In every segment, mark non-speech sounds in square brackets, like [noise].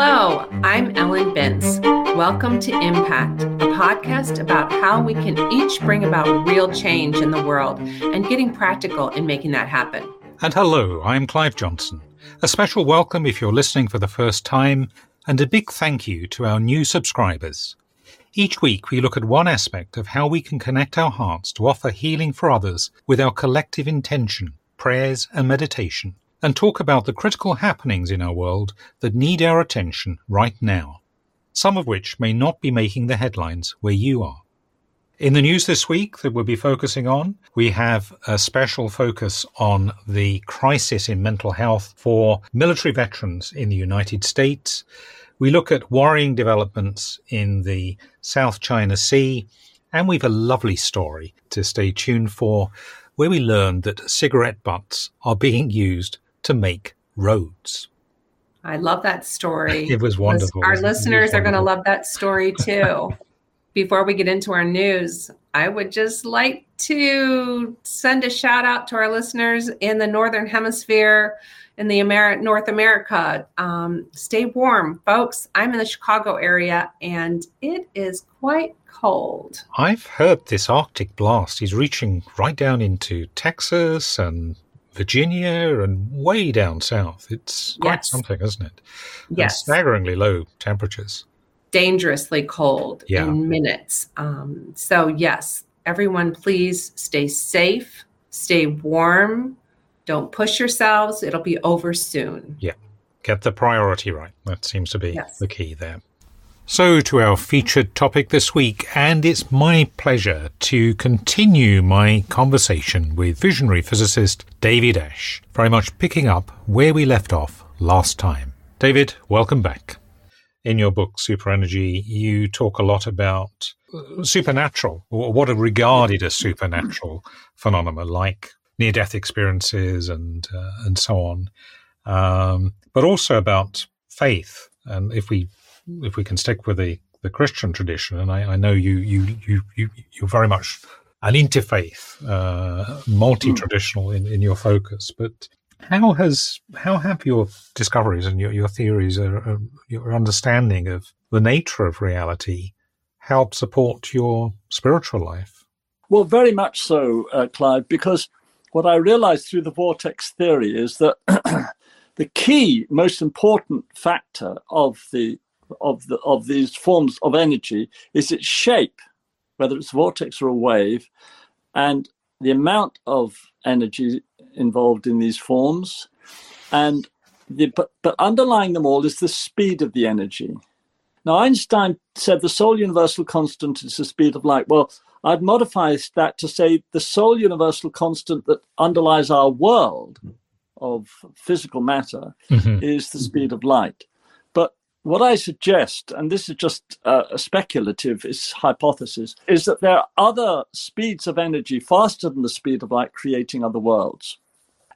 Hello, I'm Ellen Binns. Welcome to Impact, a podcast about how we can each bring about real change in the world and getting practical in making that happen. And hello, I'm Clive Johnson. A special welcome if you're listening for the first time, and a big thank you to our new subscribers. Each week, we look at one aspect of how we can connect our hearts to offer healing for others with our collective intention, prayers, and meditation and talk about the critical happenings in our world that need our attention right now, some of which may not be making the headlines where you are. In the news this week that we'll be focusing on, we have a special focus on the crisis in mental health for military veterans in the United States. We look at worrying developments in the South China Sea, and we've a lovely story to stay tuned for where we learn that cigarette butts are being used to make roads. I love that story. [laughs] It was wonderful. Our listeners are going to love that story too. [laughs] Before we get into our news, I would just like to send a shout out to our listeners in the Northern Hemisphere, in the Amer- North America. Um, stay warm, folks. I'm in the Chicago area and it is quite cold. I've heard this Arctic blast is reaching right down into Texas and Virginia and way down south. It's quite yes. something, isn't it? Yes. And staggeringly low temperatures. Dangerously cold yeah. in minutes. Um, so, yes, everyone, please stay safe, stay warm. Don't push yourselves. It'll be over soon. Yeah. Get the priority right. That seems to be yes. the key there. So, to our featured topic this week, and it's my pleasure to continue my conversation with visionary physicist David Ash, very much picking up where we left off last time. David, welcome back. In your book, Super Energy, you talk a lot about supernatural, or what are regarded as supernatural phenomena like near death experiences and, uh, and so on, um, but also about faith. And if we if we can stick with the, the Christian tradition, and I, I know you you you you you're very much an interfaith, uh, multi traditional in, in your focus, but how has how have your discoveries and your, your theories, uh, uh, your understanding of the nature of reality, helped support your spiritual life? Well, very much so, uh, Clive, because what I realized through the vortex theory is that [clears throat] the key, most important factor of the of the of these forms of energy is its shape, whether it's a vortex or a wave, and the amount of energy involved in these forms, and the, but, but underlying them all is the speed of the energy. Now Einstein said the sole universal constant is the speed of light. Well, I'd modify that to say the sole universal constant that underlies our world of physical matter mm-hmm. is the speed of light what I suggest, and this is just a speculative is hypothesis, is that there are other speeds of energy faster than the speed of light creating other worlds.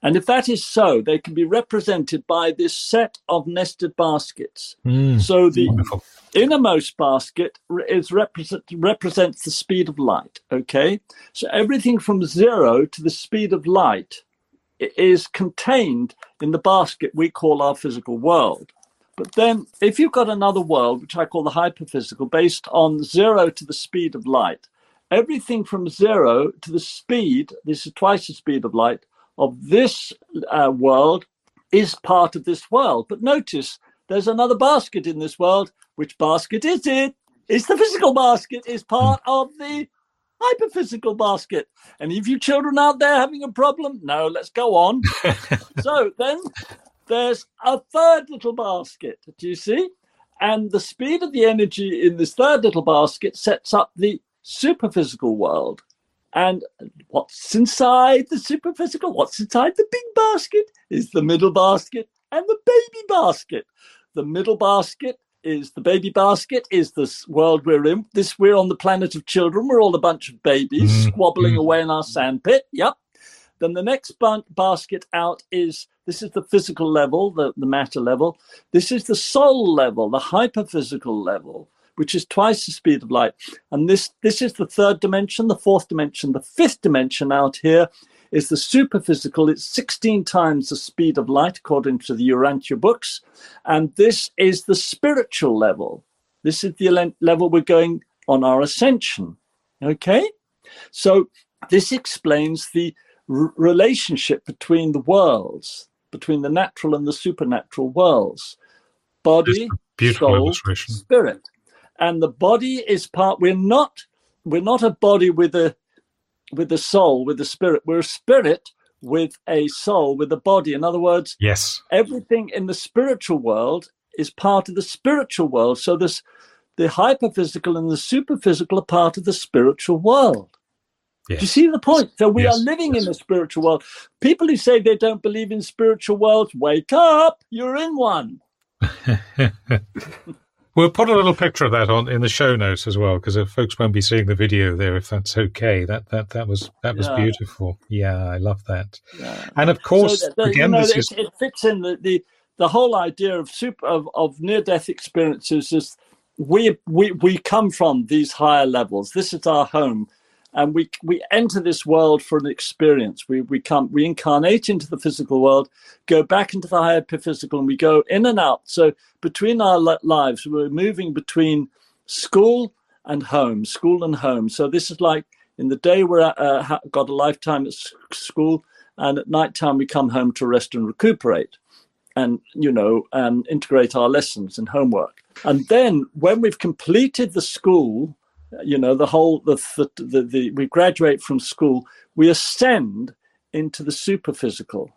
And if that is so, they can be represented by this set of nested baskets. Mm, so the wonderful. innermost basket is represent, represents the speed of light. Okay, so everything from zero to the speed of light is contained in the basket we call our physical world. But then, if you've got another world, which I call the hyperphysical, based on zero to the speed of light, everything from zero to the speed, this is twice the speed of light, of this uh, world is part of this world. But notice there's another basket in this world. Which basket is it? It's the physical basket, is part of the hyperphysical basket. Any of you children out there having a problem? No, let's go on. [laughs] so then there's a third little basket. Do you see? And the speed of the energy in this third little basket sets up the superphysical world. And what's inside the superphysical? What's inside the big basket is the middle basket and the baby basket. The middle basket is the baby basket is this world we're in. This we're on the planet of children. We're all a bunch of babies mm-hmm. squabbling away in our sandpit. Yep. Then the next basket out is this is the physical level, the, the matter level. This is the soul level, the hyperphysical level, which is twice the speed of light. And this, this is the third dimension, the fourth dimension. The fifth dimension out here is the superphysical. It's 16 times the speed of light, according to the Urantia books. And this is the spiritual level. This is the level we're going on our ascension. Okay? So this explains the r- relationship between the worlds, between the natural and the supernatural worlds body, soul, spirit. And the body is part, we're not we're not a body with a with a soul, with a spirit. We're a spirit with a soul, with a body. In other words, yes, everything in the spiritual world is part of the spiritual world. So this the hyperphysical and the superphysical are part of the spiritual world. Yes. Do you see the point? So we yes. are living yes. in a spiritual world. People who say they don't believe in spiritual worlds, wake up! You're in one. [laughs] We'll put a little picture of that on in the show notes as well, because folks won't be seeing the video there, if that's okay. That that that was that was yeah. beautiful. Yeah, I love that. Yeah. And of course, so the, again, you know, this it, is... it fits in the, the the whole idea of super of, of near death experiences is we we we come from these higher levels. This is our home and we we enter this world for an experience. We we come we incarnate into the physical world, go back into the higher physical, and we go in and out. So between our lives, we're moving between school and home, school and home. So this is like in the day we're at, uh, got a lifetime at school, and at night time we come home to rest and recuperate, and you know, and integrate our lessons and homework. And then when we've completed the school you know the whole the, the, the, the we graduate from school we ascend into the superphysical.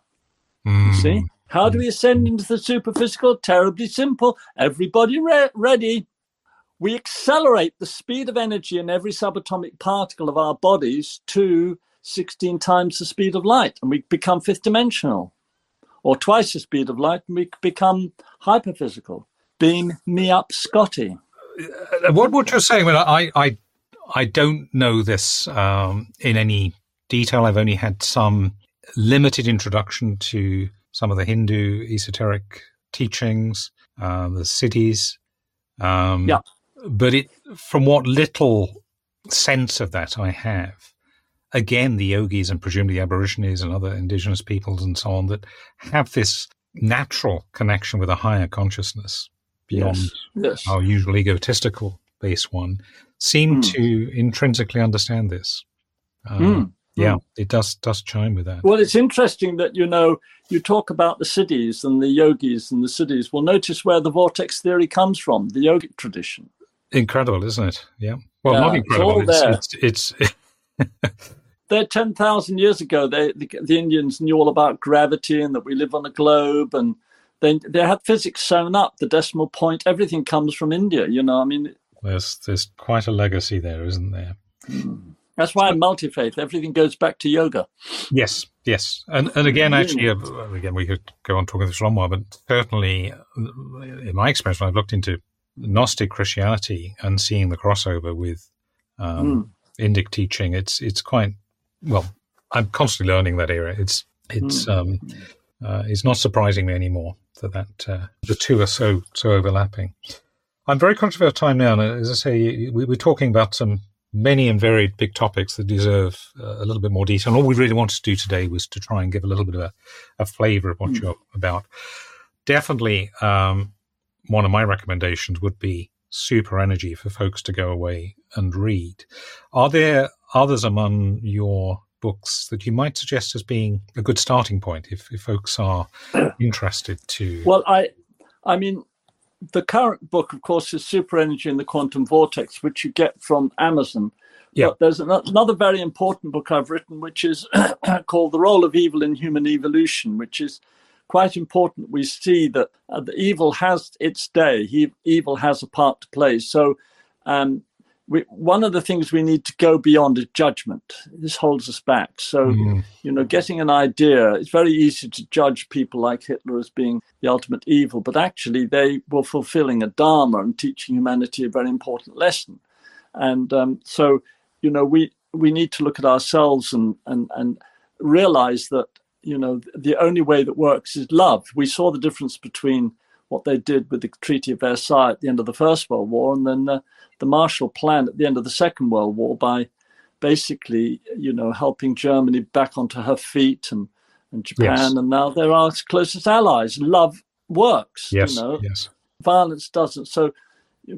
Mm. see? How do we ascend into the superphysical? Terribly simple. Everybody re- ready. We accelerate the speed of energy in every subatomic particle of our bodies to 16 times the speed of light and we become fifth dimensional. Or twice the speed of light and we become hyperphysical. Beam me up scotty what what you're saying? I I I don't know this um, in any detail. I've only had some limited introduction to some of the Hindu esoteric teachings, uh, the siddhis. Um, yeah. But it, from what little sense of that I have, again, the yogis and presumably Aborigines and other indigenous peoples and so on that have this natural connection with a higher consciousness beyond yes, yes. our usual egotistical base one seem mm. to intrinsically understand this. Um, mm. Yeah, mm. it does does chime with that. Well, it's interesting that you know you talk about the siddhis and the yogis and the siddhis. Well, notice where the vortex theory comes from, the yogic tradition. Incredible, isn't it? Yeah. Well, yeah, not incredible. It's, it's, it's, [laughs] it's They're 10,000 years ago. They, the, the Indians knew all about gravity and that we live on a globe and they they had physics sewn up, the decimal point, everything comes from India. You know, I mean, there's there's quite a legacy there, isn't there? Hmm. That's why I'm multi faith. Everything goes back to yoga. Yes, yes, and and again, actually, uh, again, we could go on talking this for a while, but certainly, in my experience, when I've looked into Gnostic Christianity and seeing the crossover with um, mm. Indic teaching, it's it's quite well. I'm constantly learning that area. It's it's mm. um, uh, it's not surprising me anymore that that uh, the two are so so overlapping. I'm very conscious of our time now, and as I say, we, are talking about some many and varied big topics that deserve uh, a little bit more detail. And all we really wanted to do today was to try and give a little bit of a, a flavour of what mm. you're about. Definitely, um, one of my recommendations would be Super Energy for folks to go away and read. Are there others among your books that you might suggest as being a good starting point if, if folks are [clears throat] interested to? Well, I, I mean, the current book, of course, is Super Energy and the Quantum Vortex, which you get from Amazon. Yeah. But there's another very important book I've written, which is [clears throat] called The Role of Evil in Human Evolution, which is quite important. We see that uh, the evil has its day, he, evil has a part to play. So um, we, one of the things we need to go beyond is judgment. This holds us back. So, mm. you know, getting an idea, it's very easy to judge people like Hitler as being the ultimate evil, but actually they were fulfilling a dharma and teaching humanity a very important lesson. And um, so, you know, we, we need to look at ourselves and, and, and realize that, you know, the only way that works is love. We saw the difference between what they did with the Treaty of Versailles at the end of the First World War and then the, the Marshall Plan at the end of the Second World War by basically, you know, helping Germany back onto her feet and, and Japan. Yes. And now they're our closest allies. Love works. Yes. You know? Yes. Violence doesn't. So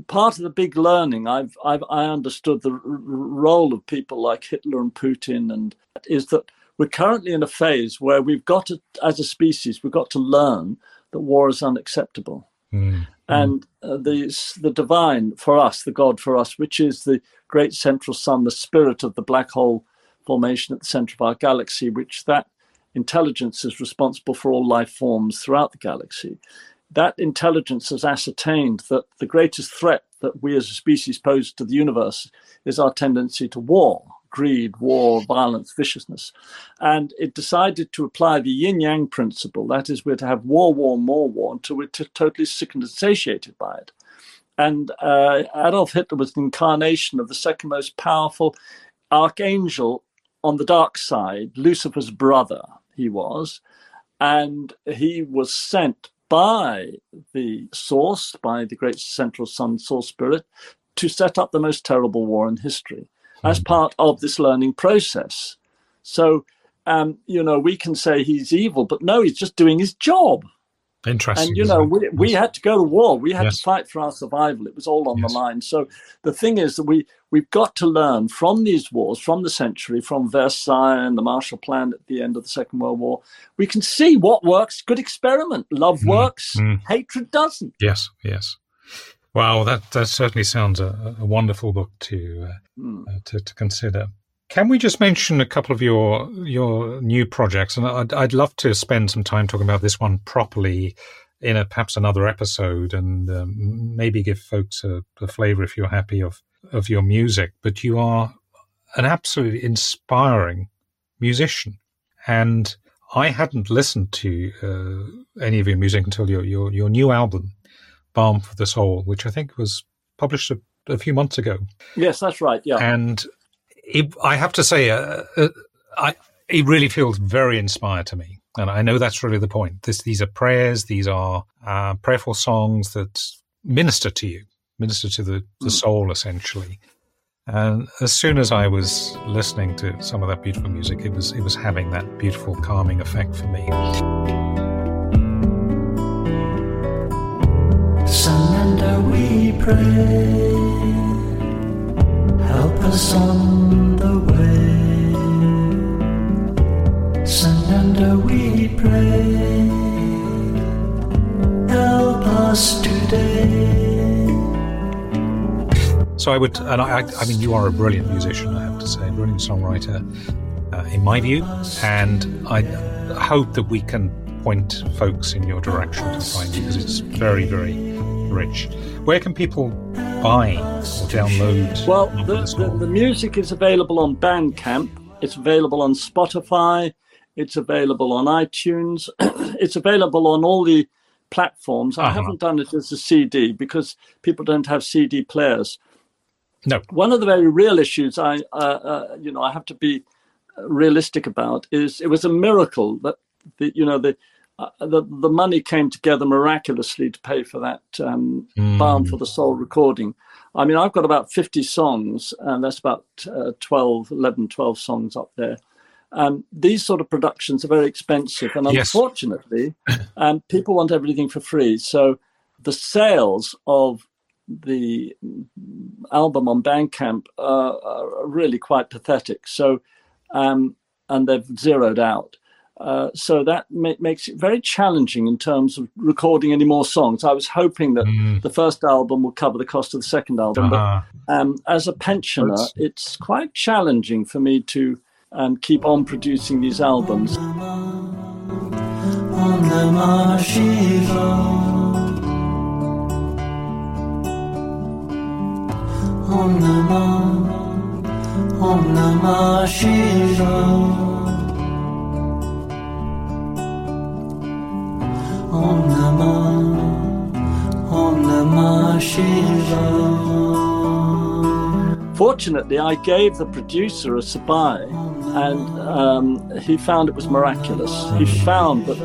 part of the big learning I've, I've I understood the r- role of people like Hitler and Putin and is that we're currently in a phase where we've got to as a species we've got to learn that war is unacceptable. Mm. and uh, the the divine for us the god for us which is the great central sun the spirit of the black hole formation at the center of our galaxy which that intelligence is responsible for all life forms throughout the galaxy. That intelligence has ascertained that the greatest threat that we as a species pose to the universe is our tendency to war, greed, war, violence, viciousness. And it decided to apply the yin yang principle that is, we're to have war, war, more war until we're t- totally sick and satiated by it. And uh, Adolf Hitler was the incarnation of the second most powerful archangel on the dark side, Lucifer's brother, he was. And he was sent by the source, by the great central sun source spirit, to set up the most terrible war in history as hmm. part of this learning process. So, um, you know, we can say he's evil, but no, he's just doing his job. Interesting. And you know, we, we had to go to war. We had yes. to fight for our survival. It was all on yes. the line. So the thing is that we we've got to learn from these wars, from the century, from Versailles and the Marshall Plan at the end of the Second World War. We can see what works. Good experiment. Love mm. works. Mm. Hatred doesn't. Yes. Yes. Wow, that, that certainly sounds a, a wonderful book to, uh, mm. uh, to to consider. Can we just mention a couple of your your new projects? And I'd, I'd love to spend some time talking about this one properly in a, perhaps another episode, and um, maybe give folks a, a flavour if you're happy of of your music. But you are an absolutely inspiring musician, and I hadn't listened to uh, any of your music until your your your new album, Balm for the Soul, which I think was published a, a few months ago. Yes, that's right. Yeah, and it, I have to say, uh, uh, I, it really feels very inspired to me. And I know that's really the point. This, these are prayers, these are uh, prayerful songs that minister to you, minister to the, the mm. soul, essentially. And as soon as I was listening to some of that beautiful music, it was it was having that beautiful calming effect for me. We pray help us on the way. Surrender, we pray. Help us today. So I would, and I, I mean, you are a brilliant musician, I have to say, a brilliant songwriter, uh, in my view, and I hope that we can point folks in your direction to find you because it's very, very rich. Where can people buy or download? Well, the, the, the, music is available on Bandcamp. It's available on Spotify. It's available on iTunes. [clears throat] it's available on all the platforms. Uh-huh. I haven't done it as a CD because people don't have CD players. No. One of the very real issues I, uh, uh, you know, I have to be realistic about is it was a miracle that the, you know, the uh, the the money came together miraculously to pay for that um, mm. Balm for the Soul recording. I mean, I've got about 50 songs, and that's about uh, 12, 11, 12 songs up there. Um, these sort of productions are very expensive, and yes. unfortunately, [laughs] um, people want everything for free. So the sales of the album on Bandcamp uh, are really quite pathetic. So, um, and they've zeroed out. Uh, so that ma- makes it very challenging in terms of recording any more songs. I was hoping that mm. the first album would cover the cost of the second album, uh-huh. but um, as a pensioner, That's... it's quite challenging for me to um, keep on producing these albums. Om Namah, Om Namah Shivaya. Fortunately, I gave the producer a sabai, and um, he found it was miraculous. He found that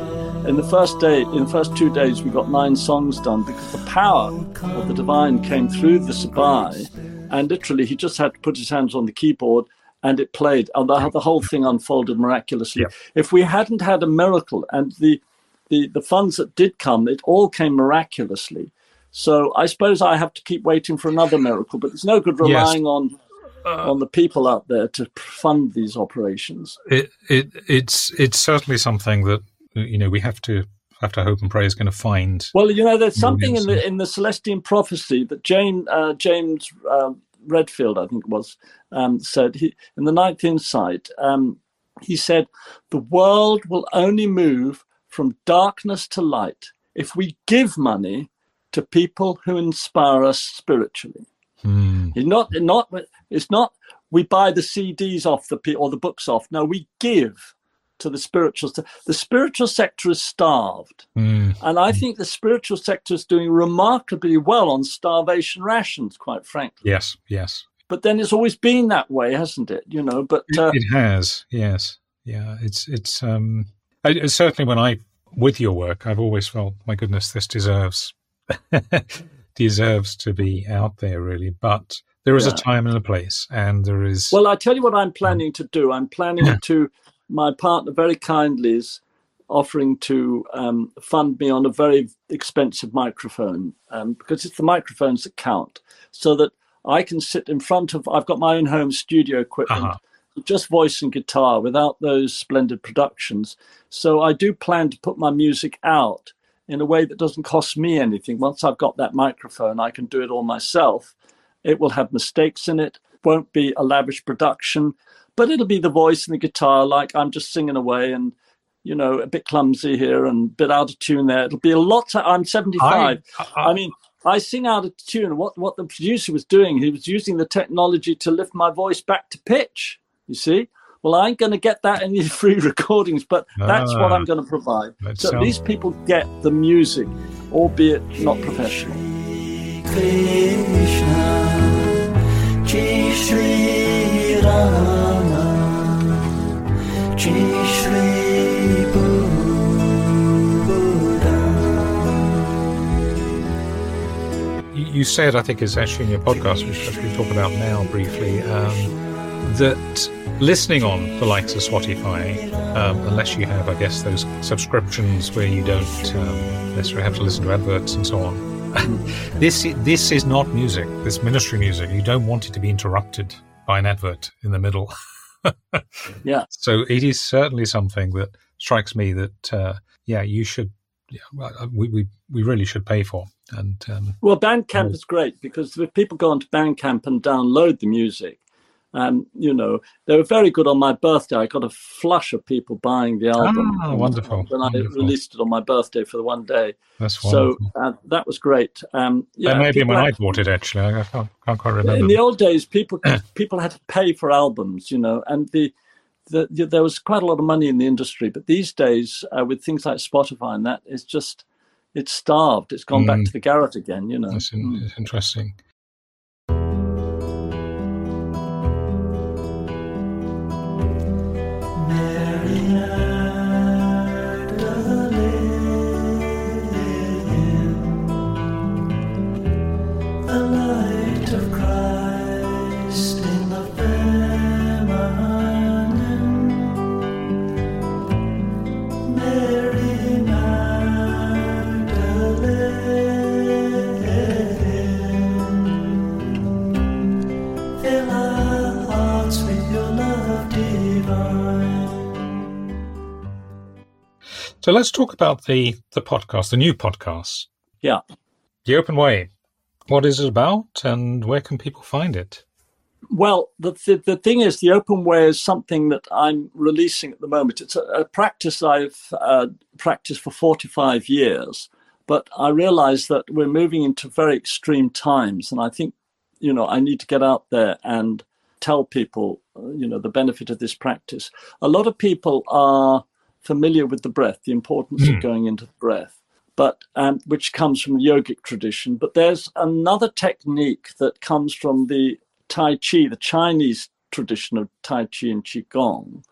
in the first day, in the first two days, we got nine songs done because the power of the divine came through the sabai, and literally he just had to put his hands on the keyboard and it played. And the, the whole thing unfolded miraculously. If we hadn't had a miracle and the, the, the funds that did come, it all came miraculously. So I suppose I have to keep waiting for another miracle, but it's no good relying yes. on uh, on the people out there to fund these operations. It, it it's it's certainly something that you know we have to have to hope and pray is going to find. Well, you know, there's something in the in the Celestine prophecy that Jane uh, James uh, Redfield, I think it was, um, said he, in the Ninth Insight. Um, he said, "The world will only move from darkness to light if we give money to people who inspire us spiritually." Hmm. It's not not it's not we buy the CDs off the or the books off. No, we give to the spiritual the spiritual sector is starved mm. and i think the spiritual sector is doing remarkably well on starvation rations quite frankly yes yes but then it's always been that way hasn't it you know but uh, it, it, has yes yeah it's it's um I, certainly when i with your work i've always felt my goodness this deserves [laughs] deserves to be out there really but there is yeah. a time and a place and there is well i tell you what i'm planning to do i'm planning to my partner very kindly is offering to um, fund me on a very expensive microphone um, because it's the microphones that count so that I can sit in front of, I've got my own home studio equipment, uh-huh. just voice and guitar without those splendid productions. So I do plan to put my music out in a way that doesn't cost me anything. Once I've got that microphone, I can do it all myself. It will have mistakes in it, won't be a lavish production but it'll be the voice and the guitar, like I'm just singing away and you know a bit clumsy here and a bit out of tune there. It'll be a lot. To, I'm 75. I, I, I mean, I sing out of tune. What what the producer was doing, he was using the technology to lift my voice back to pitch. You see. Well, I ain't going to get that in the [laughs] free recordings, but that's what I'm ah. going to provide. So at least people get the music, albeit not professional. You said, I think it's actually in your podcast, which we talk about now briefly, um, that listening on the likes of Spotify, um, unless you have, I guess, those subscriptions where you don't um, necessarily have to listen to adverts and so on. [laughs] this this is not music. This ministry music. You don't want it to be interrupted by an advert in the middle. [laughs] yeah. So it is certainly something that strikes me that uh, yeah, you should. Yeah, we, we we really should pay for. And um, well, Bandcamp is great because if people go onto Bandcamp and download the music, um, you know, they were very good on my birthday. I got a flush of people buying the album. Ah, wonderful. When wonderful. I released it on my birthday for the one day. That's wonderful. So uh, that was great. Um, yeah, maybe when had, I bought it, actually. I can't, can't quite remember. In the old days, people [clears throat] people had to pay for albums, you know, and the, the, the, there was quite a lot of money in the industry. But these days, uh, with things like Spotify and that, it's just, it's starved. It's gone mm. back to the garret again, you know. That's in, mm. interesting. So let's talk about the the podcast, the new podcast. Yeah. The Open Way. What is it about and where can people find it? Well, the, the, the thing is, the Open Way is something that I'm releasing at the moment. It's a, a practice I've uh, practiced for 45 years, but I realize that we're moving into very extreme times. And I think, you know, I need to get out there and tell people, uh, you know, the benefit of this practice. A lot of people are familiar with the breath, the importance mm. of hmm. going into the breath, but um, which comes from the yogic tradition. But there's another technique that comes from the Tai Chi, the Chinese tradition of Tai Chi and Qigong,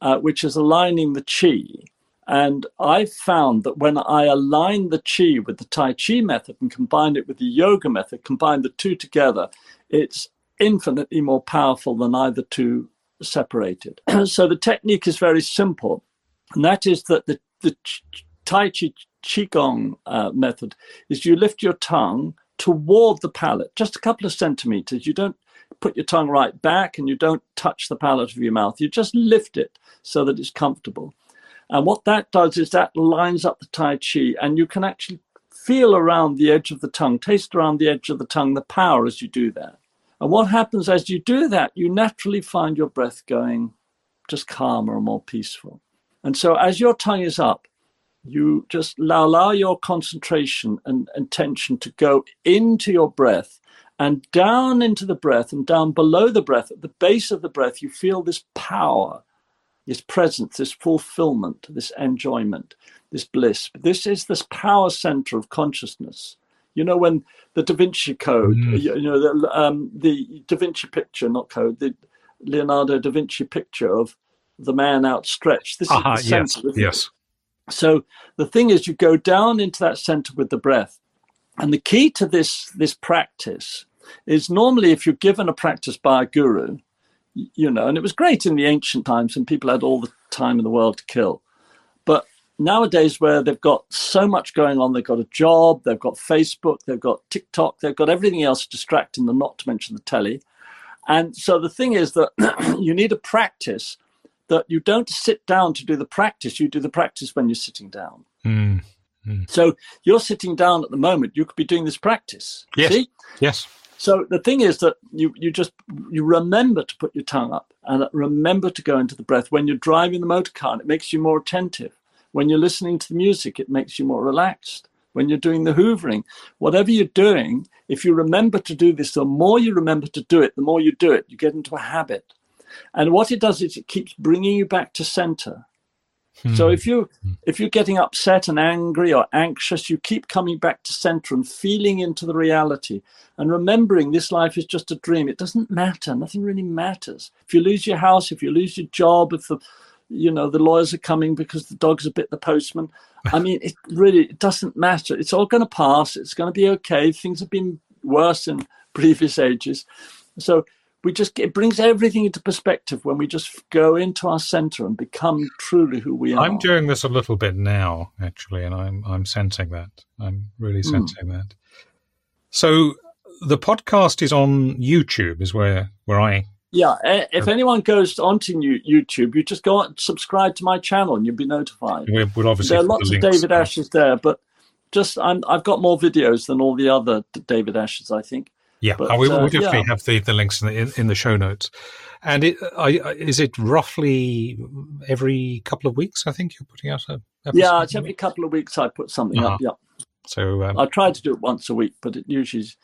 uh, which is aligning the Qi. And I've found that when I align the Qi with the Tai Chi method and combine it with the yoga method, combine the two together, it's infinitely more powerful than either two separated. [clears throat] so the technique is very simple, and that is that the, the Tai Chi Qigong uh, method is you lift your tongue toward the palate, just a couple of centimeters. You don't put your tongue right back and you don't touch the palate of your mouth. You just lift it so that it's comfortable. And what that does is that lines up the Tai Chi, and you can actually feel around the edge of the tongue, taste around the edge of the tongue the power as you do that. And what happens as you do that, you naturally find your breath going just calmer and more peaceful. And so as your tongue is up, you just allow, your concentration and attention to go into your breath and down into the breath and down below the breath, at the base of the breath, you feel this power, this presence, this fulfillment, this enjoyment, this bliss. This is this power center of consciousness. You know, when the Da Vinci Code, mm. you, know, the, um, the Da Vinci picture, not code, the Leonardo da Vinci picture of the man outstretched. This uh-huh, is the center. Yes. yes. So the thing is, you go down into that center with the breath. And the key to this, this practice is normally if you're given a practice by a guru, you know, and it was great in the ancient times and people had all the time in the world to kill. But nowadays, where they've got so much going on, they've got a job, they've got Facebook, they've got TikTok, they've got everything else distracting them, not to mention the telly. And so the thing is that [clears throat] you need a practice that you don't sit down to do the practice, you do the practice when you're sitting down. Mm. Mm. So you're sitting down at the moment, you could be doing this practice. Yes. See? Yes. So the thing is that you you just you remember to put your tongue up and remember to go into the breath when you're driving the motor car. And it makes you more attentive. When you're listening to the music, it makes you more relaxed. When you're doing the hoovering, whatever you're doing, if you remember to do this, the more you remember to do it, the more you do it. You get into a habit, and what it does is it keeps bringing you back to center. So if you hmm. if you're getting upset and angry or anxious, you keep coming back to center and feeling into the reality and remembering this life is just a dream. It doesn't matter. Nothing really matters. If you lose your house, if you lose your job, if the you know the lawyers are coming because the dogs have bit the postman. I [laughs] mean, it really it doesn't matter. It's all going to pass. It's going to be okay. Things have been worse in previous ages. So we just it brings everything into perspective when we just go into our center and become truly who we are. I'm doing this a little bit now, actually, and I'm I'm sensing that. I'm really hmm. sensing mm. that. So the podcast is on YouTube, is where where I. Yeah, if anyone goes onto YouTube, you just go and subscribe to my channel, and you'll be notified. We'll, we'll obviously there are lots the of David Ashes there, but just I'm, I've got more videos than all the other David Ashes, I think. Yeah, but, we, will uh, definitely yeah. have the, the links in the, in, in the show notes. And it, is it roughly every couple of weeks? I think you're putting out a. Yeah, it's every couple of weeks I put something uh-huh. up. Yeah. So um, I try to do it once a week, but it usually is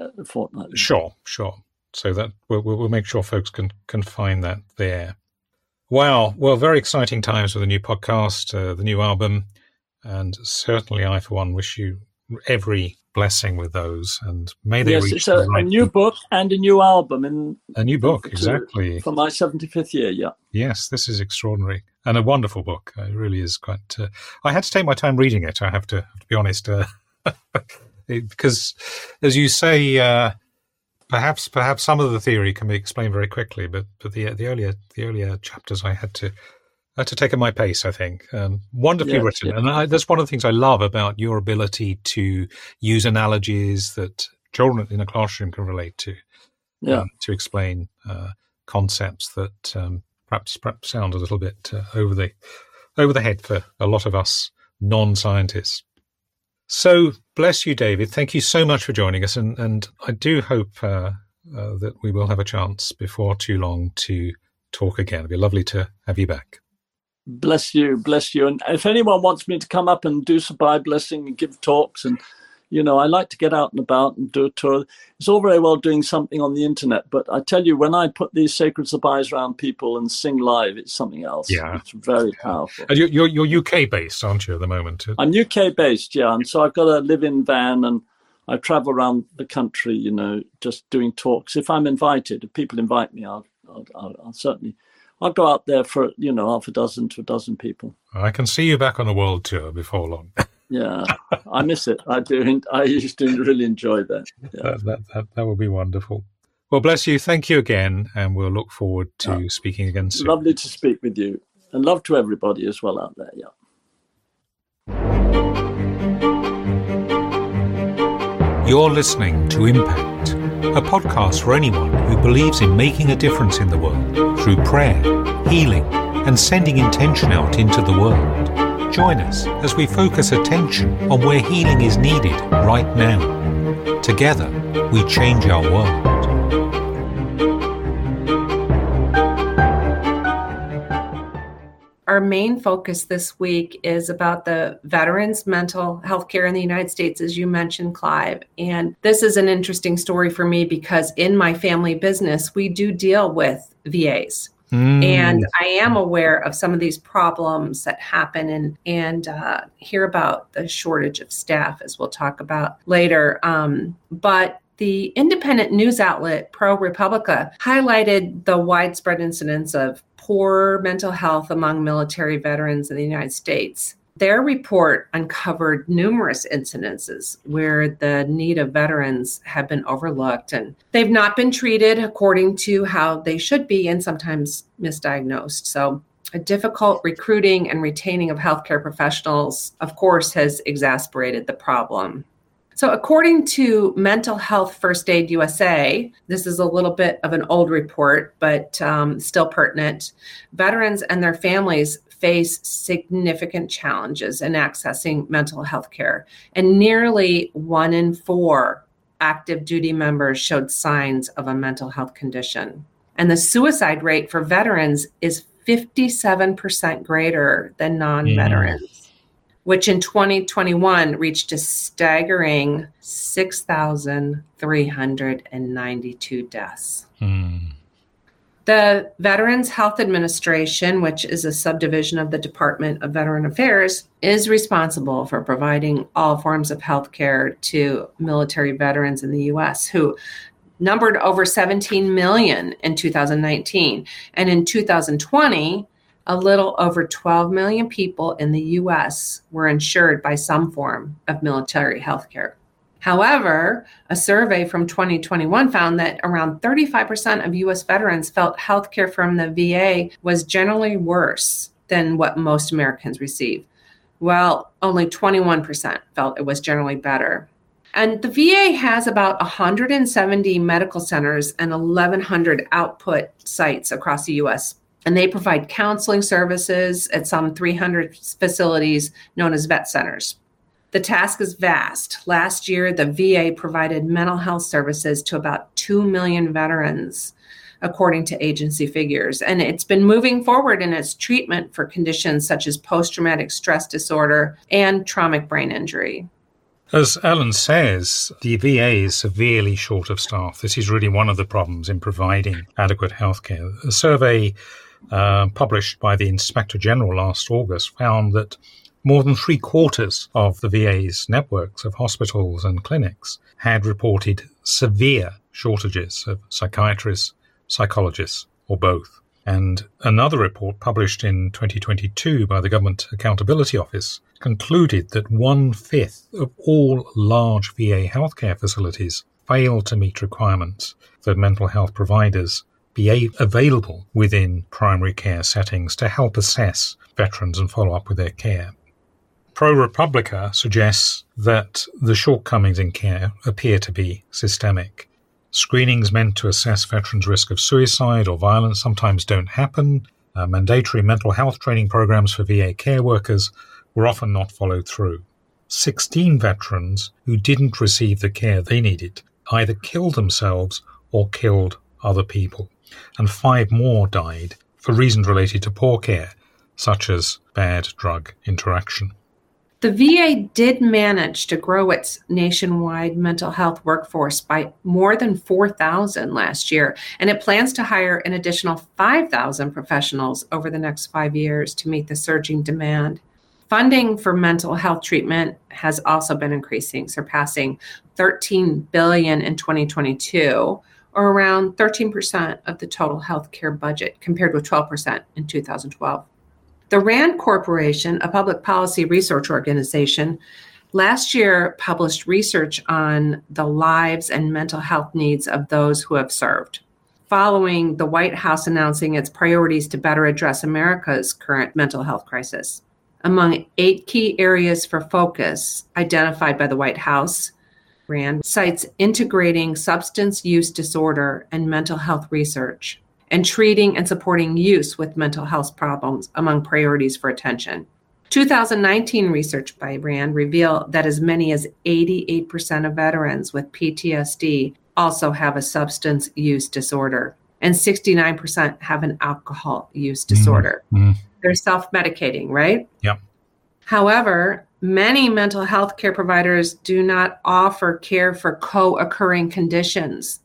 uh, fortnightly. Sure, sure. So that we'll, we'll make sure folks can can find that there. Wow. Well, very exciting times with the new podcast, uh, the new album, and certainly I, for one, wish you every blessing with those, and may they yes, it's a, right a new people. book and a new album in a new book to, exactly for my seventy fifth year. Yeah. Yes, this is extraordinary and a wonderful book. It really is quite. Uh, I had to take my time reading it. I have to, have to be honest, uh, [laughs] because as you say. Uh, perhaps, perhaps some of the theory can be explained very quickly, but, but the the earlier the earlier chapters I had to uh, to take at my pace, I think. Um, wonderfully written. And I, that's one of the things I love about your ability to use analogies that children in a classroom can relate to, yeah. um, to explain uh, concepts that um, perhaps perhaps sound a little bit uh, over the over the head for a lot of us non-scientists. So bless you, David. Thank you so much for joining us, and and I do hope uh, uh, that we will have a chance before too long to talk again. It'd be lovely to have you back. Bless you, bless you. And if anyone wants me to come up and do some Bible blessing and give talks, and you know, I like to get out and about and do a tour. It's all very well doing something on the internet, but I tell you, when I put these sacred sabais around people and sing live, it's something else. Yeah, it's very powerful. And you're, you're, you're UK based, aren't you, at the moment? I'm UK based, yeah, and so I've got a live-in van and. I travel around the country, you know, just doing talks. If I'm invited, if people invite me, I'll, I'll, I'll, I'll certainly I'll go out there for you know half a dozen to a dozen people. I can see you back on a world tour before long. [laughs] yeah, I miss it. I do. I used to really enjoy that. [laughs] Yeah. That, that, that, that would be wonderful. Well, bless you. Thank you again. And we'll look forward to yeah. speaking again soon. Lovely to speak with you. And love to everybody as well out there. Yeah. You're listening to Impact, a podcast for anyone who believes in making a difference in the world through prayer, healing, and sending intention out into the world. Join us as we focus attention on where healing is needed right now. Together, we change our world. Our main focus this week is about the veterans' mental health care in the United States, as you mentioned, Clive. And this is an interesting story for me because in my family business, we do deal with VAs. Mm. And I am aware of some of these problems that happen and and uh, hear about the shortage of staff, as we'll talk about later. Um, but the independent news outlet ProRepublica highlighted the widespread incidence of poor mental health among military veterans in the United States. Their report uncovered numerous incidences where the need of veterans have been overlooked and they've not been treated according to how they should be and sometimes misdiagnosed. So, a difficult recruiting and retaining of healthcare professionals, of course, has exacerbated the problem. So, according to Mental Health First Aid USA, this is a little bit of an old report, but um, still pertinent. Veterans and their families face significant challenges in accessing mental health care, and nearly one in four active duty members showed signs of a mental health condition. And the suicide rate for veterans is 57% greater than non veterans. Mm which in 2021 reached a staggering 6,392 deaths. Mm. The Veterans Health Administration, which is a subdivision of the Department of Veteran Affairs, is responsible for providing all forms of health care to military veterans in the U.S. who numbered over 17 million in 2019. And in 2020, a little over 12 million people in the US were insured by some form of military health care. However, a survey from 2021 found that around 35% of US veterans felt health care from the VA was generally worse than what most Americans receive. Well, only 21% felt it was generally better. And the VA has about 170 medical centers and 1,100 output sites across the US and they provide counseling services at some 300 facilities known as vet centers. The task is vast. Last year, the VA provided mental health services to about 2 million veterans, according to agency figures. And it's been moving forward in its treatment for conditions such as post traumatic stress disorder and traumatic brain injury. As Ellen says, the VA is severely short of staff. This is really one of the problems in providing adequate healthcare. A survey uh, published by the Inspector General last August found that more than three quarters of the VA's networks of hospitals and clinics had reported severe shortages of psychiatrists, psychologists, or both. And another report published in 2022 by the Government Accountability Office concluded that one fifth of all large VA healthcare facilities fail to meet requirements for mental health providers be available within primary care settings to help assess veterans and follow up with their care. ProRepublica suggests that the shortcomings in care appear to be systemic. Screenings meant to assess veterans' risk of suicide or violence sometimes don't happen. Uh, mandatory mental health training programs for VA care workers were often not followed through. 16 veterans who didn't receive the care they needed either killed themselves or killed other people and five more died for reasons related to poor care, such as bad drug interaction. The VA did manage to grow its nationwide mental health workforce by more than 4,000 last year, and it plans to hire an additional 5,000 professionals over the next five years to meet the surging demand. Funding for mental health treatment has also been increasing, surpassing 13 billion in 2022 or around 13% of the total healthcare budget, compared with 12% in 2012. The RAND Corporation, a public policy research organization, last year published research on the lives and mental health needs of those who have served. Following the White House announcing its priorities to better address America's current mental health crisis. Among eight key areas for focus identified by the White House, RAND cites integrating substance use disorder and mental health research and treating and supporting use with mental health problems among priorities for attention. 2019 research by RAND revealed that as many as 88% of veterans with PTSD also have a substance use disorder, and 69% have an alcohol use disorder. Mm-hmm. They're self medicating, right? Yeah. However, many mental health care providers do not offer care for co occurring conditions,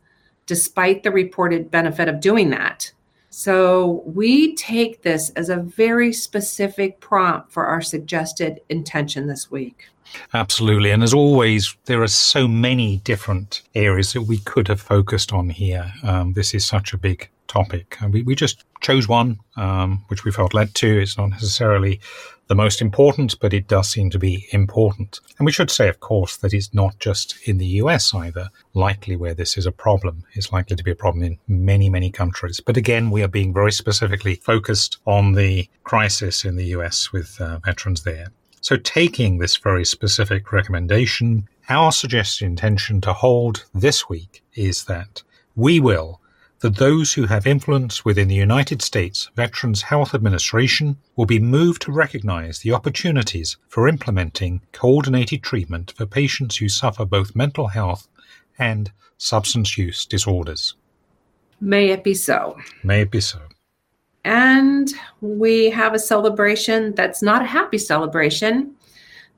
despite the reported benefit of doing that. So we take this as a very specific prompt for our suggested intention this week. Absolutely. And as always, there are so many different areas that we could have focused on here. Um, this is such a big topic. And we, we just chose one, um, which we felt led to. It's not necessarily the most important, but it does seem to be important. And we should say, of course, that it's not just in the US either, likely where this is a problem. It's likely to be a problem in many, many countries. But again, we are being very specifically focused on the crisis in the US with uh, veterans there. So, taking this very specific recommendation, our suggested intention to hold this week is that we will that those who have influence within the United States Veterans Health Administration will be moved to recognize the opportunities for implementing coordinated treatment for patients who suffer both mental health and substance use disorders. May it be so. May it be so. And we have a celebration that's not a happy celebration.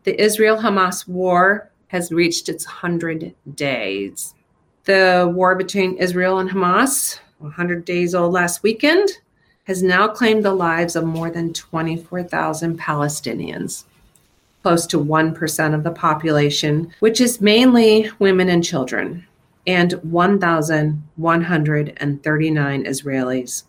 The Israel Hamas war has reached its 100 days. The war between Israel and Hamas, 100 days old last weekend, has now claimed the lives of more than 24,000 Palestinians, close to 1% of the population, which is mainly women and children, and 1,139 Israelis.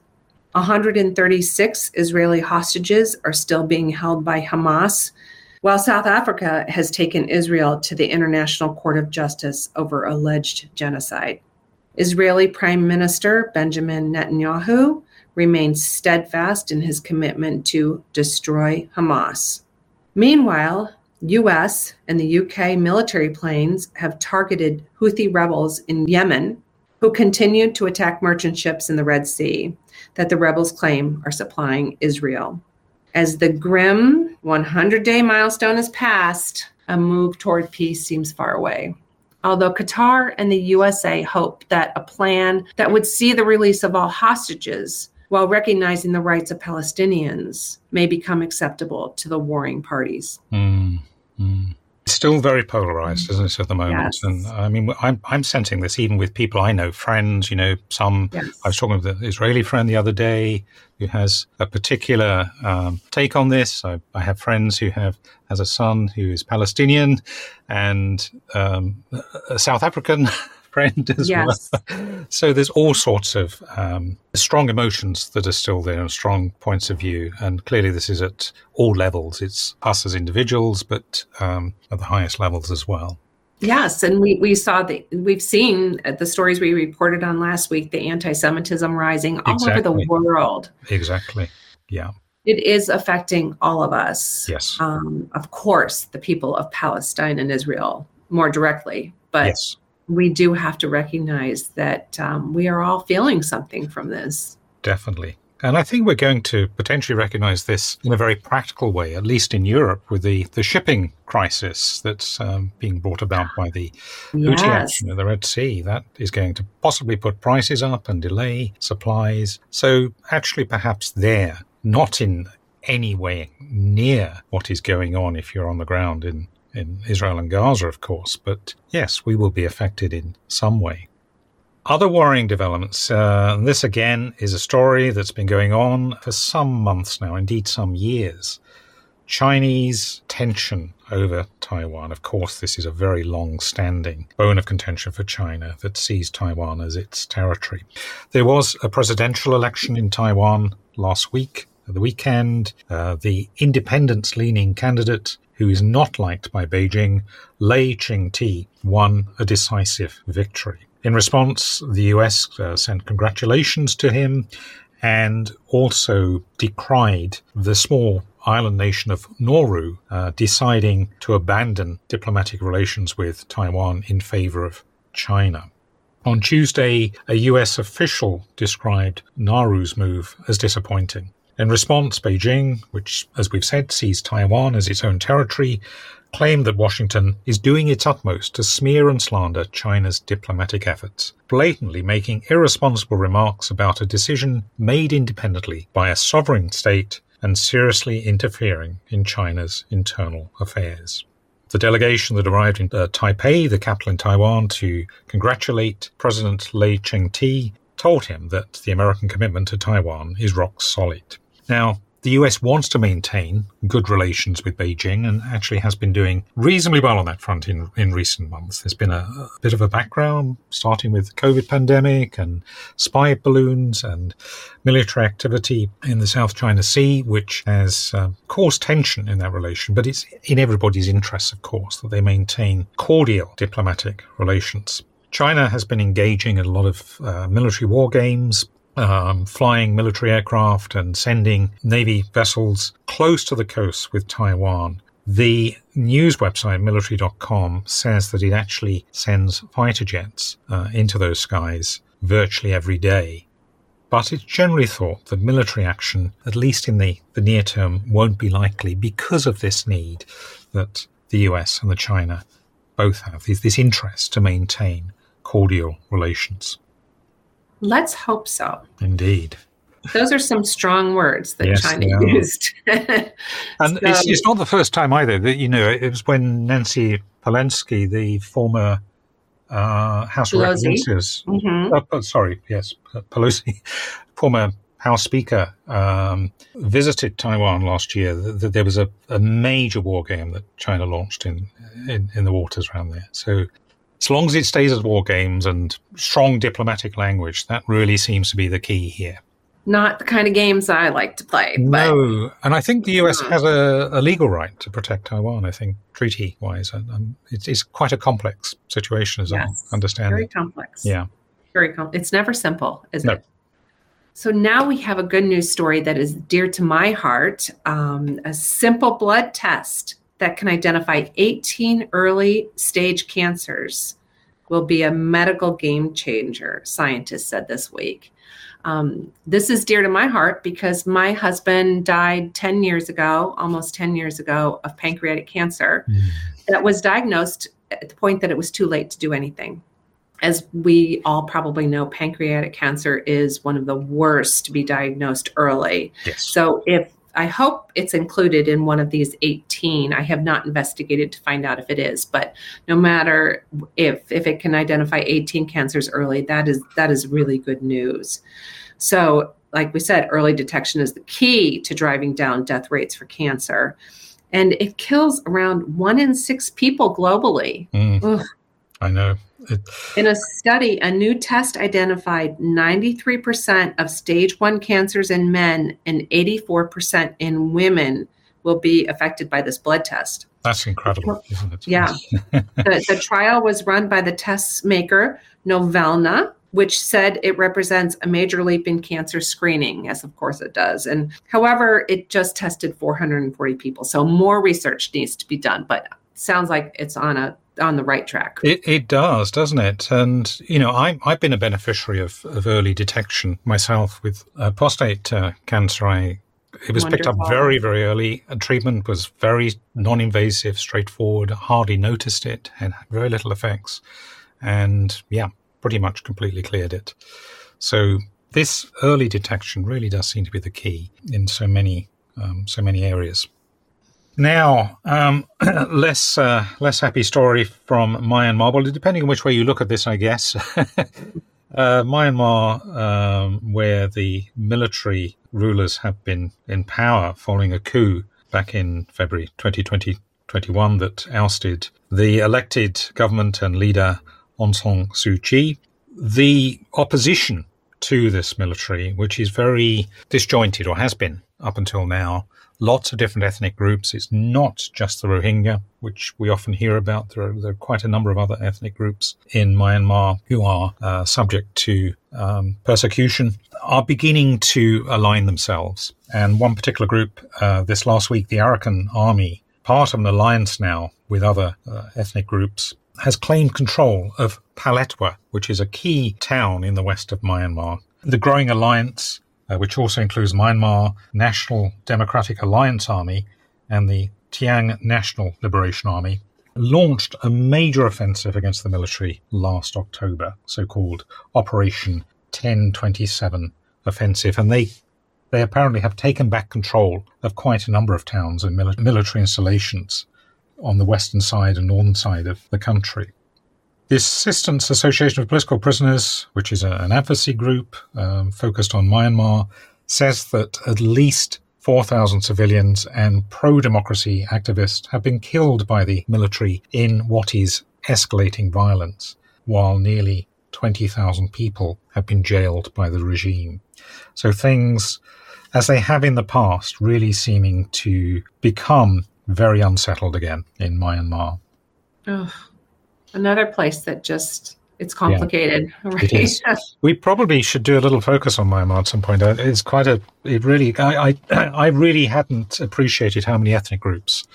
136 Israeli hostages are still being held by Hamas, while South Africa has taken Israel to the International Court of Justice over alleged genocide. Israeli Prime Minister Benjamin Netanyahu remains steadfast in his commitment to destroy Hamas. Meanwhile, US and the UK military planes have targeted Houthi rebels in Yemen who continue to attack merchant ships in the Red Sea that the rebels claim are supplying Israel. As the grim 100 day milestone is passed, a move toward peace seems far away. Although Qatar and the USA hope that a plan that would see the release of all hostages while recognizing the rights of Palestinians may become acceptable to the warring parties. Mm, mm. It's still very polarized, isn't it, at the moment? Yes. And I mean, I'm, I'm sensing this even with people I know, friends, you know, some. Yes. I was talking with an Israeli friend the other day who has a particular um, take on this. I, I, have friends who have has a son who is Palestinian and um, a South African. [laughs] friend as yes. well. [laughs] So there's all sorts of um, strong emotions that are still there and strong points of view. And clearly, this is at all levels. It's us as individuals, but um, at the highest levels as well. Yes, and we, we saw the we've seen the stories we reported on last week, the anti-Semitism rising all exactly. over the world. Exactly. Yeah. It is affecting all of us. Yes. Um, of course, the people of Palestine and Israel more directly, but yes we do have to recognize that um, we are all feeling something from this. Definitely. And I think we're going to potentially recognize this in a very practical way, at least in Europe, with the, the shipping crisis that's um, being brought about by the Houthi action in the Red Sea. That is going to possibly put prices up and delay supplies. So, actually, perhaps there, not in any way near what is going on if you're on the ground in in Israel and Gaza, of course, but yes, we will be affected in some way. Other worrying developments. Uh, this again is a story that's been going on for some months now, indeed some years. Chinese tension over Taiwan. Of course, this is a very long standing bone of contention for China that sees Taiwan as its territory. There was a presidential election in Taiwan last week, the weekend. Uh, the independence leaning candidate who is not liked by Beijing, Lai Ching-te, won a decisive victory. In response, the US uh, sent congratulations to him and also decried the small island nation of Nauru uh, deciding to abandon diplomatic relations with Taiwan in favor of China. On Tuesday, a US official described Nauru's move as disappointing. In response, Beijing, which, as we've said, sees Taiwan as its own territory, claimed that Washington is doing its utmost to smear and slander China's diplomatic efforts, blatantly making irresponsible remarks about a decision made independently by a sovereign state and seriously interfering in China's internal affairs. The delegation that arrived in uh, Taipei, the capital in Taiwan, to congratulate President Lai Ching-te told him that the American commitment to Taiwan is rock solid. Now, the US wants to maintain good relations with Beijing and actually has been doing reasonably well on that front in, in recent months. There's been a, a bit of a background, starting with the COVID pandemic and spy balloons and military activity in the South China Sea, which has uh, caused tension in that relation. But it's in everybody's interests, of course, that they maintain cordial diplomatic relations. China has been engaging in a lot of uh, military war games, um, flying military aircraft and sending Navy vessels close to the coast with Taiwan. The news website military.com says that it actually sends fighter jets uh, into those skies virtually every day. But it's generally thought that military action, at least in the, the near term, won't be likely because of this need that the US and the China both have, this, this interest to maintain cordial relations. Let's hope so. Indeed. Those are some strong words that yes, China used. [laughs] and so, it's, it's, not the first time either. That you know, it was when Nancy Pelosi, the former uh, House of Representatives, mm-hmm. uh, oh, sorry, yes, Pelosi, [laughs] former House Speaker, um, visited Taiwan last year. That there was a, a, major war game that China launched in, in, in the waters around there. So as long as it stays as war games and strong diplomatic language, that really seems to be the key here. Not the kind of games I like to play. No, and I think the US has a, a, legal right to protect Taiwan. I think treaty wise, um, it's, it's, quite a complex situation, as yes, I understand. Very complex. Yeah, very complex. It's never simple, is no. it? So now we have a good news story that is dear to my heart. Um, a simple blood test that can identify 18 early stage cancers will be a medical game changer, scientists said this week. Um, this is dear to my heart because my husband died 10 years ago, almost 10 years ago, of pancreatic cancer mm. that was diagnosed at the point that it was too late to do anything. As we all probably know, pancreatic cancer is one of the worst to be diagnosed early. Yes. So, if I hope it's included in one of these 18. I have not investigated to find out if it is, but no matter if if it can identify 18 cancers early, that is that is really good news. So, like we said, early detection is the key to driving down death rates for cancer. And it kills around one in six people globally. Mm, I know. In a study, a new test identified 93% of stage one cancers in men and 84% in women will be affected by this blood test. That's incredible, isn't it? Yeah. [laughs] the, the trial was run by the test maker, Novelna, which said it represents a major leap in cancer screening, as of course it does. And however, it just tested 440 people. So more research needs to be done, but sounds like it's on a on the right track. It, it does, doesn't it? And, you know, I, I've been a beneficiary of, of early detection myself with uh, prostate uh, cancer. I, it was Wonderful. picked up very, very early. And treatment was very non invasive, straightforward, hardly noticed it, and had very little effects. And yeah, pretty much completely cleared it. So this early detection really does seem to be the key in so many um, so many areas. Now, um, [clears throat] less uh, less happy story from Myanmar. Well, depending on which way you look at this, I guess. [laughs] uh, Myanmar, um, where the military rulers have been in power following a coup back in February 2021 that ousted the elected government and leader Aung San Suu Kyi. The opposition to this military, which is very disjointed or has been up until now, lots of different ethnic groups. It's not just the Rohingya, which we often hear about. There are, there are quite a number of other ethnic groups in Myanmar who are uh, subject to um, persecution, are beginning to align themselves. And one particular group uh, this last week, the Arakan Army, part of an alliance now with other uh, ethnic groups, has claimed control of Paletwa, which is a key town in the west of Myanmar. The growing alliance uh, which also includes Myanmar National Democratic Alliance Army and the Ta'ang National Liberation Army, launched a major offensive against the military last October, so called Operation 1027 Offensive. And they, they apparently have taken back control of quite a number of towns and mili- military installations on the western side and northern side of the country. The Assistance Association of Political Prisoners, which is an advocacy group um, focused on Myanmar, says that at least 4,000 civilians and pro democracy activists have been killed by the military in what is escalating violence, while nearly 20,000 people have been jailed by the regime. So things, as they have in the past, really seeming to become very unsettled again in Myanmar. Ugh another place that just it's complicated. Yeah, right? It [laughs] we probably should do a little focus on Myanmar at some point. Uh, it's quite a. It really. I. I, [clears throat] I really hadn't appreciated how many ethnic groups,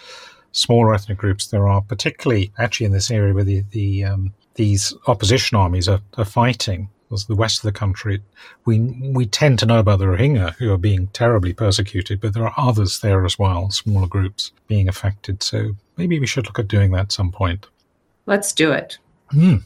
smaller ethnic groups there are, particularly actually in this area where the the um, these opposition armies are, are fighting. The west of the country, we we tend to know about the Rohingya who are being terribly persecuted, but there are others there as well, smaller groups being affected. So maybe we should look at doing that at some point. Let's do it. Mm.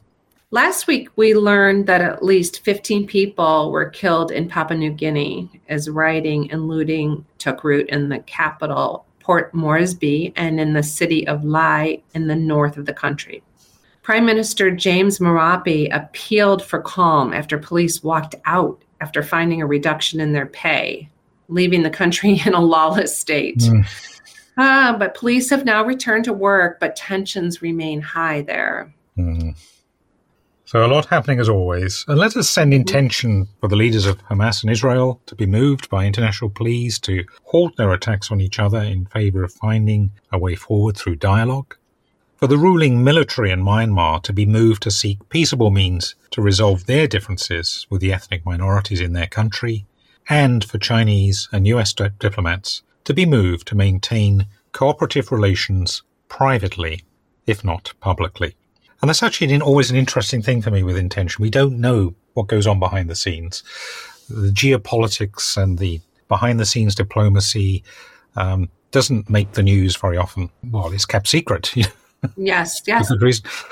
Last week, we learned that at least 15 people were killed in Papua New Guinea as rioting and looting took root in the capital, Port Moresby, and in the city of Lae in the north of the country. Prime Minister James Marape appealed for calm after police walked out after finding a reduction in their pay, leaving the country [laughs] in a lawless state. Mm. Uh, but police have now returned to work, but tensions remain high there. Mm. So a lot happening as always. And let us send intention for the leaders of Hamas and Israel to be moved by international pleas to halt their attacks on each other in favor of finding a way forward through dialogue. For the ruling military in Myanmar to be moved to seek peaceable means to resolve their differences with the ethnic minorities in their country. And for Chinese and US diplomats to be moved to maintain cooperative relations privately, if not publicly. And that's actually an, always an interesting thing for me with intention. We don't know what goes on behind the scenes. The geopolitics and the behind the scenes diplomacy um, doesn't make the news very often. Well, it's kept secret. [laughs] yes, yes.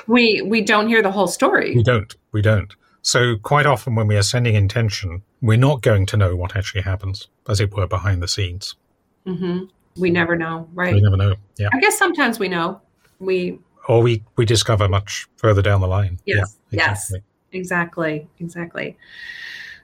We we don't hear the whole story. We don't. We don't. So quite often when we are sending intention, we're not going to know what actually happens, as it were, behind the scenes. Mm-hmm. We never know, right? We never know. Yeah. I guess sometimes we know. We or we we discover much further down the line. Yes. Yeah, exactly. Yes. Exactly. Exactly.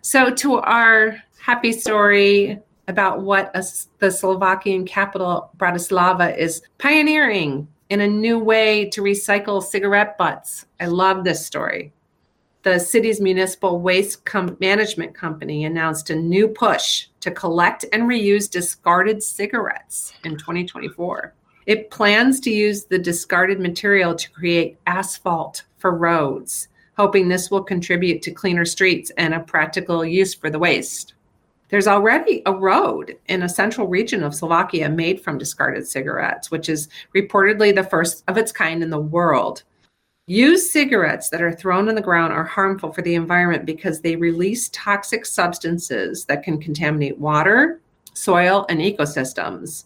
So to our happy story about what a, the Slovakian capital Bratislava is pioneering in a new way to recycle cigarette butts. I love this story the city's municipal waste com- management company announced a new push to collect and reuse discarded cigarettes in 2024. It plans to use the discarded material to create asphalt for roads, hoping this will contribute to cleaner streets and a practical use for the waste. There's already a road in a central region of Slovakia made from discarded cigarettes, which is reportedly the first of its kind in the world. Used cigarettes that are thrown on the ground are harmful for the environment because they release toxic substances that can contaminate water, soil, and ecosystems.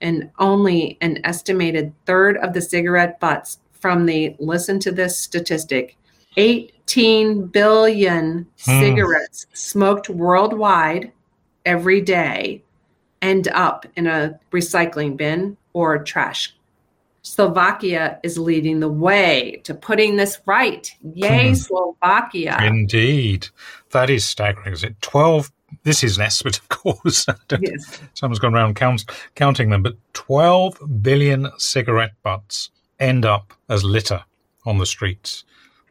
And only an estimated third of the cigarette butts from the, listen to this statistic, 18 billion hmm. cigarettes smoked worldwide every day end up in a recycling bin or trash Slovakia is leading the way to putting this right. Yay, hmm. Slovakia. Indeed. That is staggering, is it? 12, this is an estimate, [laughs] of course. yes. Someone's gone around count, counting them, but 12 billion cigarette butts end up as litter on the streets.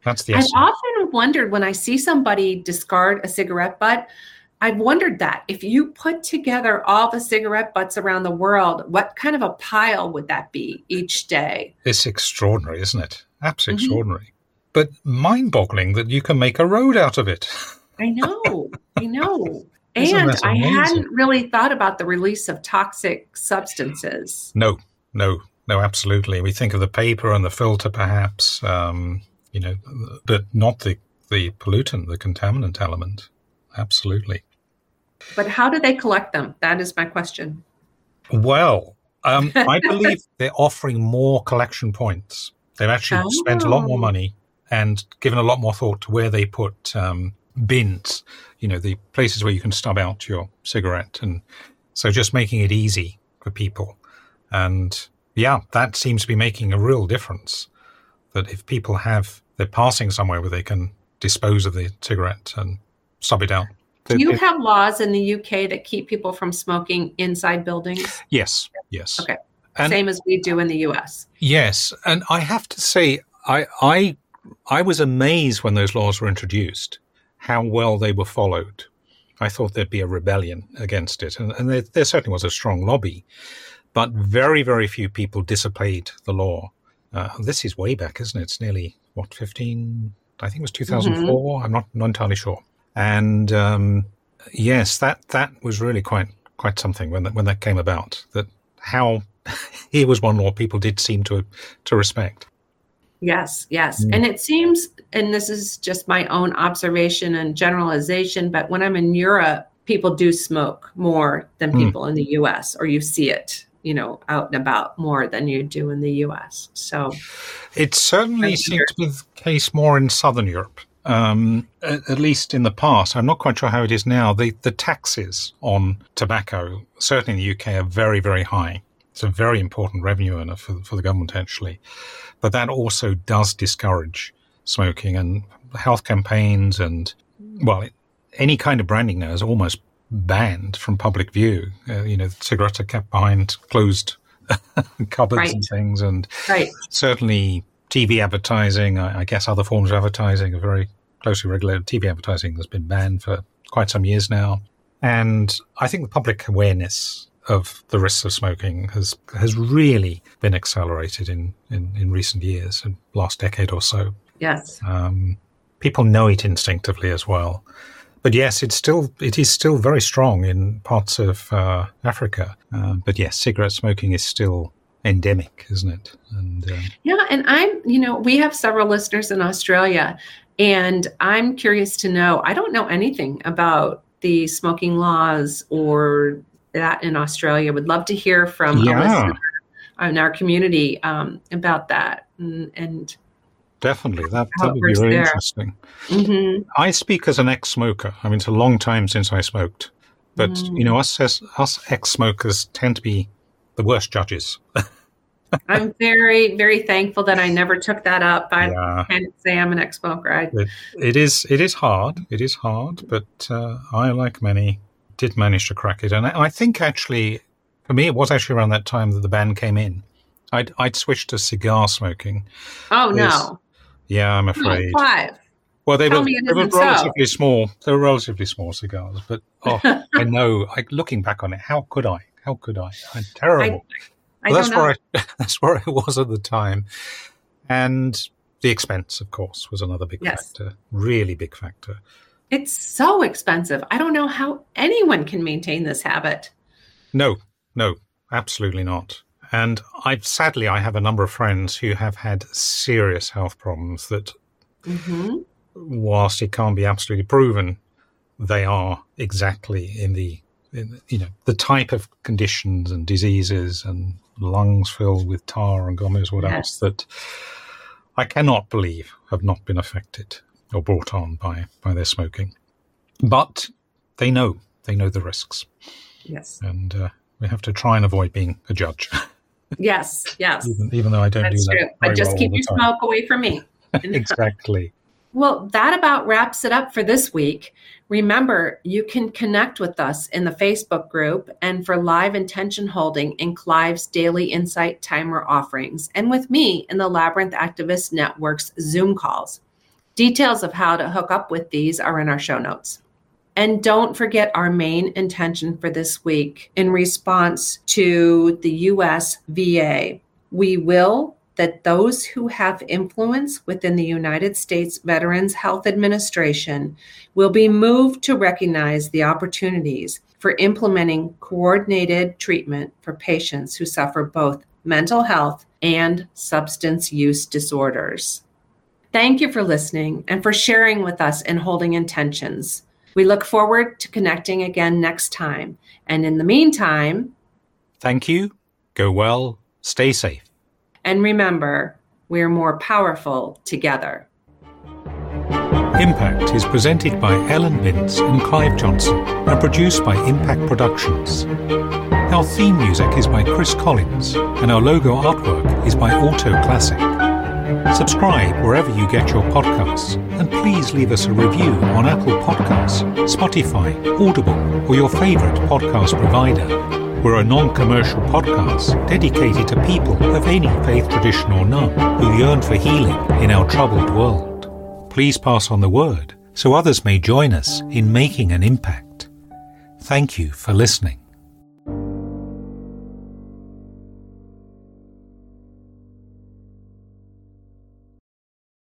That's the estimate. I've often wondered when I see somebody discard a cigarette butt, I've wondered that if you put together all the cigarette butts around the world, what kind of a pile would that be each day? It's extraordinary, isn't it? Absolutely mm-hmm. extraordinary. But mind boggling that you can make a road out of it. I know. [laughs] I know. and I hadn't really thought about the release of toxic substances. No, no, no, absolutely. We think of the paper and the filter, perhaps, um, you know, but not the the pollutant, the contaminant element. Absolutely. But how do they collect them? That is my question. Well, um, [laughs] I believe they're offering more collection points. They've actually oh. spent a lot more oh. money and given a lot more thought to where they put um, bins, you know, the places where you can stub out your cigarette. And so just making it easy for people. And yeah, that seems to be making a real difference. That if people have, they're passing somewhere where they can dispose of the cigarette and stub it out. Do you have laws in the UK that keep people from smoking inside buildings? Yes, yes. Okay. And Same as we do in the US. Yes, and I have to say, I I I was amazed when those laws were introduced, how well they were followed. I thought there'd be a rebellion against it, and, and there, there certainly was a strong lobby but very, very few people disobeyed the law. Uh, this is way back, isn't it? It's nearly, what, 15? I think it was 2004. Mm-hmm. I'm not, not entirely sure. And um, yes, that, that was really quite quite something when that, when that came about. That how [laughs] here was one law people did seem to to respect. Yes, yes. Mm. And it seems, and this is just my own observation and generalization, but when I'm in Europe, people do smoke more than mm. people mm. in the US, or you see it you know out and about more than you do in the US. So it certainly seems to be the case more in Southern Europe. Um, at, at, least in the past, I'm not quite sure how it is now. The the taxes on tobacco, certainly in the UK, are very very high. It's a very important revenue earner for for the government actually, but that also does discourage smoking and health campaigns and well, it, any kind of branding now is almost banned from public view. Uh, you know, cigarettes are kept behind closed [laughs] cupboards right. and things, and right. certainly TV advertising. I, I, guess other forms of advertising are very closely regulated. TV advertising has been banned for quite some years now, and I think the public awareness of the risks of smoking has has really been accelerated in in, in recent years, in last decade or so. Yes. Um, people know it instinctively as well but yes, it's still it is still very strong in parts of uh, Africa. Uh, but yes, cigarette smoking is still endemic, isn't it? And uh, yeah, and I'm you know we have several listeners in Australia, and I'm curious to know. I don't know anything about the smoking laws or that in Australia. Would love to hear from yeah. a listener in our community um, about that and, and Definitely, that, that would be very there. interesting. Mm-hmm. I speak as an ex-smoker. I mean, it's a long time since I smoked, but mm. you know, us as, us ex-smokers tend to be the worst judges. [laughs] I'm very, very thankful that I never took that up. I yeah. can't say I'm an ex-smoker. I, it, it is, it is hard. It is hard, but uh, I, like many, did manage to crack it. And I, I think actually, for me, it was actually around that time that the ban came in. I'd, I'd switched to cigar smoking. Oh no! Yeah, I'm afraid. five. Well, they Tell were, they were relatively so. small. They were relatively small cigars, but oh, I [laughs] know. I, looking back on it, how could I? How could I? I'm terrible. I, I that's where I, that's where I was at the time, and the expense, of course, was another big yes. factor. Really big factor. It's so expensive. I don't know how anyone can maintain this habit. No, no, absolutely not. And I sadly I have a number of friends who have had serious health problems that, mm-hmm. whilst it can't be absolutely proven, they are exactly in the you know the type of conditions and diseases and lungs filled with tar and God knows what yes. else that I cannot believe have not been affected or brought on by by their smoking. But they know they know the risks. Yes, and uh, we have to try and avoid being a judge. [laughs] Yes, yes. Even, even though I don't That's do that. True. But just well keep your smoke away from me. [laughs] exactly. Well, that about wraps it up for this week. Remember, you can connect with us in the Facebook group and for live intention holding in Clive's daily insight timer offerings, and with me in the Labyrinth Activist Network's Zoom calls. Details of how to hook up with these are in our show notes. And don't forget our main intention for this week in response to the US VA. We will that those who have influence within the United States Veterans Health Administration will be moved to recognize the opportunities for implementing coordinated treatment for patients who suffer both mental health and substance use disorders. Thank you for listening and for sharing with us and holding intentions. We look forward to connecting again next time. And in the meantime, thank you, go well, stay safe. And remember, we're more powerful together. Impact is presented by Ellen Bintz and Clive Johnson and produced by Impact Productions. Our theme music is by Chris Collins and our logo artwork is by Auto Classic. Subscribe wherever you get your podcasts and please leave us a review on Apple Podcasts, Spotify, Audible, or your favorite podcast provider. We're a non commercial podcast dedicated to people of any faith tradition or none who yearn for healing in our troubled world. Please pass on the word so others may join us in making an impact. Thank you for listening.